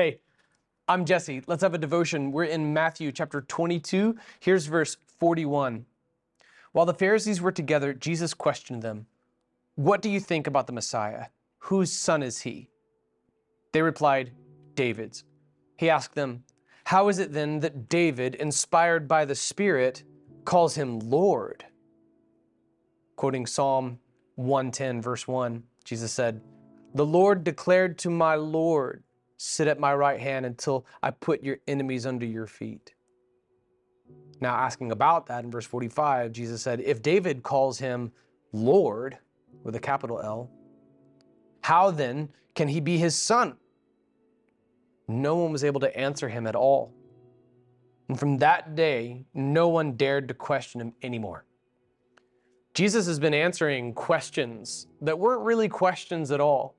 Hey, I'm Jesse. Let's have a devotion. We're in Matthew chapter 22. Here's verse 41. While the Pharisees were together, Jesus questioned them, What do you think about the Messiah? Whose son is he? They replied, David's. He asked them, How is it then that David, inspired by the Spirit, calls him Lord? Quoting Psalm 110, verse 1, Jesus said, The Lord declared to my Lord, Sit at my right hand until I put your enemies under your feet. Now, asking about that in verse 45, Jesus said, If David calls him Lord with a capital L, how then can he be his son? No one was able to answer him at all. And from that day, no one dared to question him anymore. Jesus has been answering questions that weren't really questions at all.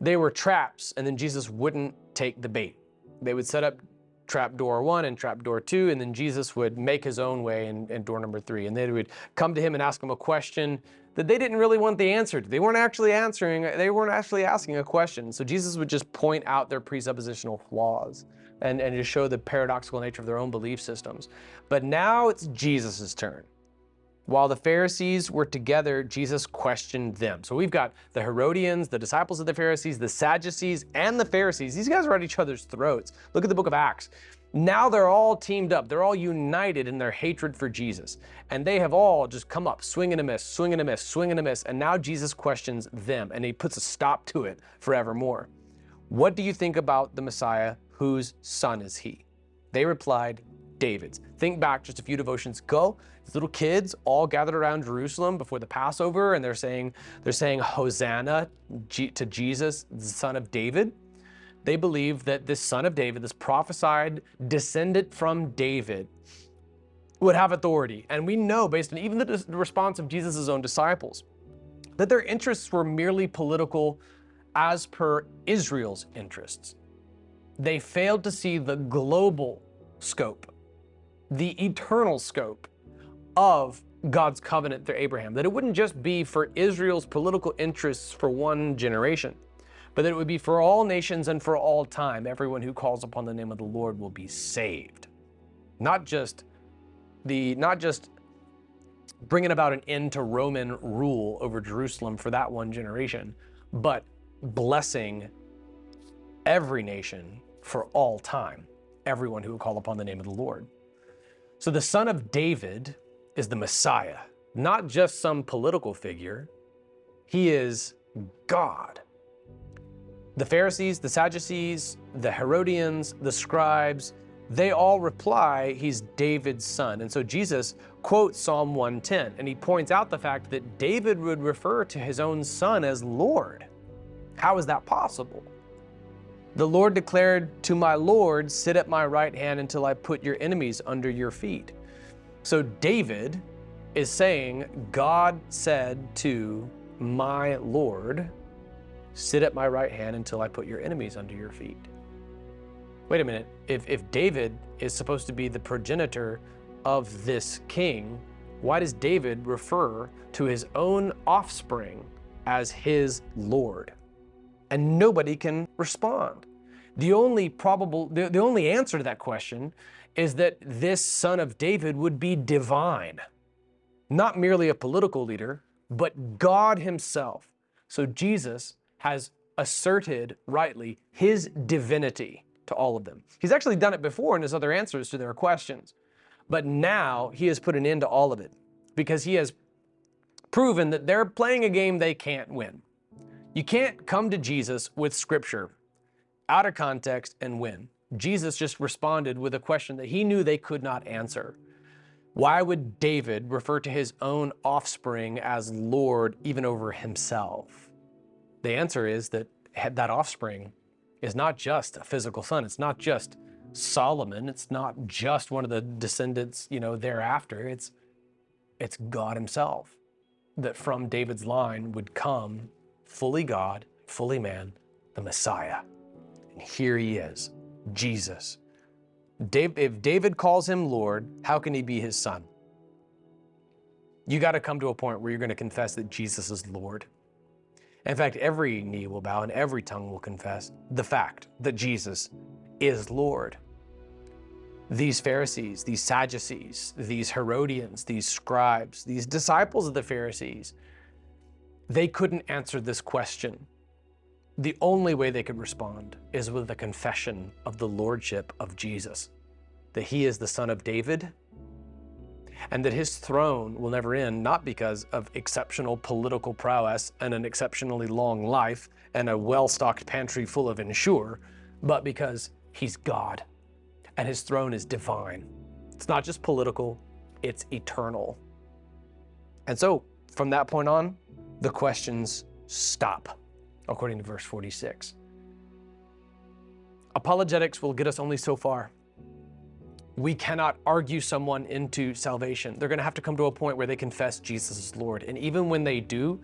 They were traps, and then Jesus wouldn't take the bait. They would set up trap door one and trap door two, and then Jesus would make his own way in, in, door number three. And they would come to him and ask him a question that they didn't really want the answer to. They weren't actually answering, they weren't actually asking a question. So Jesus would just point out their presuppositional flaws and, and just show the paradoxical nature of their own belief systems. But now it's Jesus' turn. While the Pharisees were together, Jesus questioned them. So we've got the Herodians, the disciples of the Pharisees, the Sadducees, and the Pharisees. These guys are at each other's throats. Look at the book of Acts. Now they're all teamed up. They're all united in their hatred for Jesus. And they have all just come up, swing and a miss, swing a miss, swing a miss. And now Jesus questions them and he puts a stop to it forevermore. What do you think about the Messiah? Whose son is he? They replied, David's. Think back just a few devotions ago. These little kids all gathered around Jerusalem before the Passover, and they're saying they're saying Hosanna to Jesus, the son of David. They believe that this son of David, this prophesied descendant from David, would have authority. And we know, based on even the response of Jesus' own disciples, that their interests were merely political as per Israel's interests. They failed to see the global scope the eternal scope of God's covenant through Abraham. That it wouldn't just be for Israel's political interests for one generation, but that it would be for all nations and for all time. Everyone who calls upon the name of the Lord will be saved. Not just the not just bringing about an end to Roman rule over Jerusalem for that one generation, but blessing every nation for all time, everyone who will call upon the name of the Lord. So the son of David is the Messiah, not just some political figure. He is God. The Pharisees, the Sadducees, the Herodians, the scribes, they all reply he's David's son. And so Jesus quotes Psalm 110 and he points out the fact that David would refer to his own son as Lord. How is that possible? The Lord declared to my Lord, Sit at my right hand until I put your enemies under your feet. So David is saying, God said to my Lord, Sit at my right hand until I put your enemies under your feet. Wait a minute. If, if David is supposed to be the progenitor of this king, why does David refer to his own offspring as his Lord? and nobody can respond. The only probable, the, the only answer to that question is that this son of David would be divine, not merely a political leader, but God himself. So Jesus has asserted rightly his divinity to all of them. He's actually done it before in his other answers to their questions. But now he has put an end to all of it because he has proven that they're playing a game they can't win. You can't come to Jesus with scripture out of context and win. Jesus just responded with a question that he knew they could not answer. Why would David refer to his own offspring as Lord even over himself? The answer is that that offspring is not just a physical son. It's not just Solomon. It's not just one of the descendants, you know, thereafter. It's it's God himself that from David's line would come fully God, fully man, the Messiah. Here he is, Jesus. If David calls him Lord, how can he be his son? You got to come to a point where you're going to confess that Jesus is Lord. In fact, every knee will bow and every tongue will confess the fact that Jesus is Lord. These Pharisees, these Sadducees, these Herodians, these scribes, these disciples of the Pharisees, they couldn't answer this question. The only way they could respond is with a confession of the lordship of Jesus, that he is the son of David, and that his throne will never end, not because of exceptional political prowess and an exceptionally long life and a well stocked pantry full of Ensure, but because he's God and his throne is divine. It's not just political, it's eternal. And so from that point on, the questions stop, according to verse 46. Apologetics will get us only so far. We cannot argue someone into salvation. They're going to have to come to a point where they confess Jesus is Lord. And even when they do,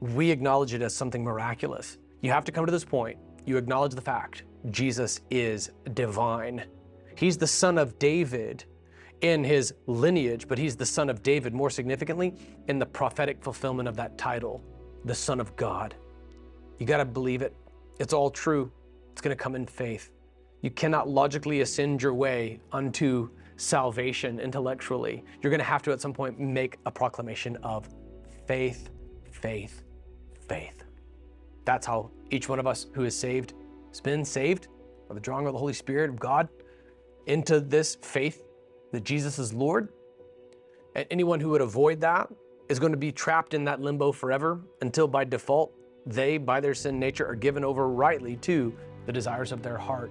we acknowledge it as something miraculous. You have to come to this point. You acknowledge the fact Jesus is divine. He's the son of David in his lineage, but he's the son of David, more significantly, in the prophetic fulfillment of that title, the Son of God. You got to believe it. It's all true. It's going to come in faith. You cannot logically ascend your way unto salvation intellectually. You're going to have to, at some point, make a proclamation of faith, faith, faith. That's how each one of us who is saved has been saved by the drawing of the Holy Spirit of God into this faith that Jesus is Lord. And anyone who would avoid that is going to be trapped in that limbo forever until by default they, by their sin nature, are given over rightly to the desires of their heart.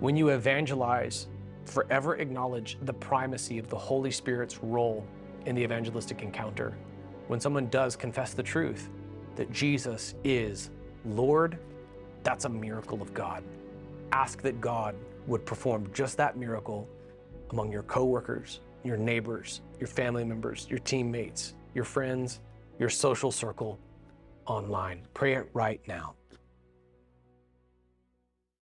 When you evangelize, forever acknowledge the primacy of the Holy Spirit's role in the evangelistic encounter. When someone does confess the truth that Jesus is Lord, that's a miracle of God. Ask that God would perform just that miracle among your coworkers, your neighbors, your family members, your teammates, your friends, your social circle online. Pray it right now.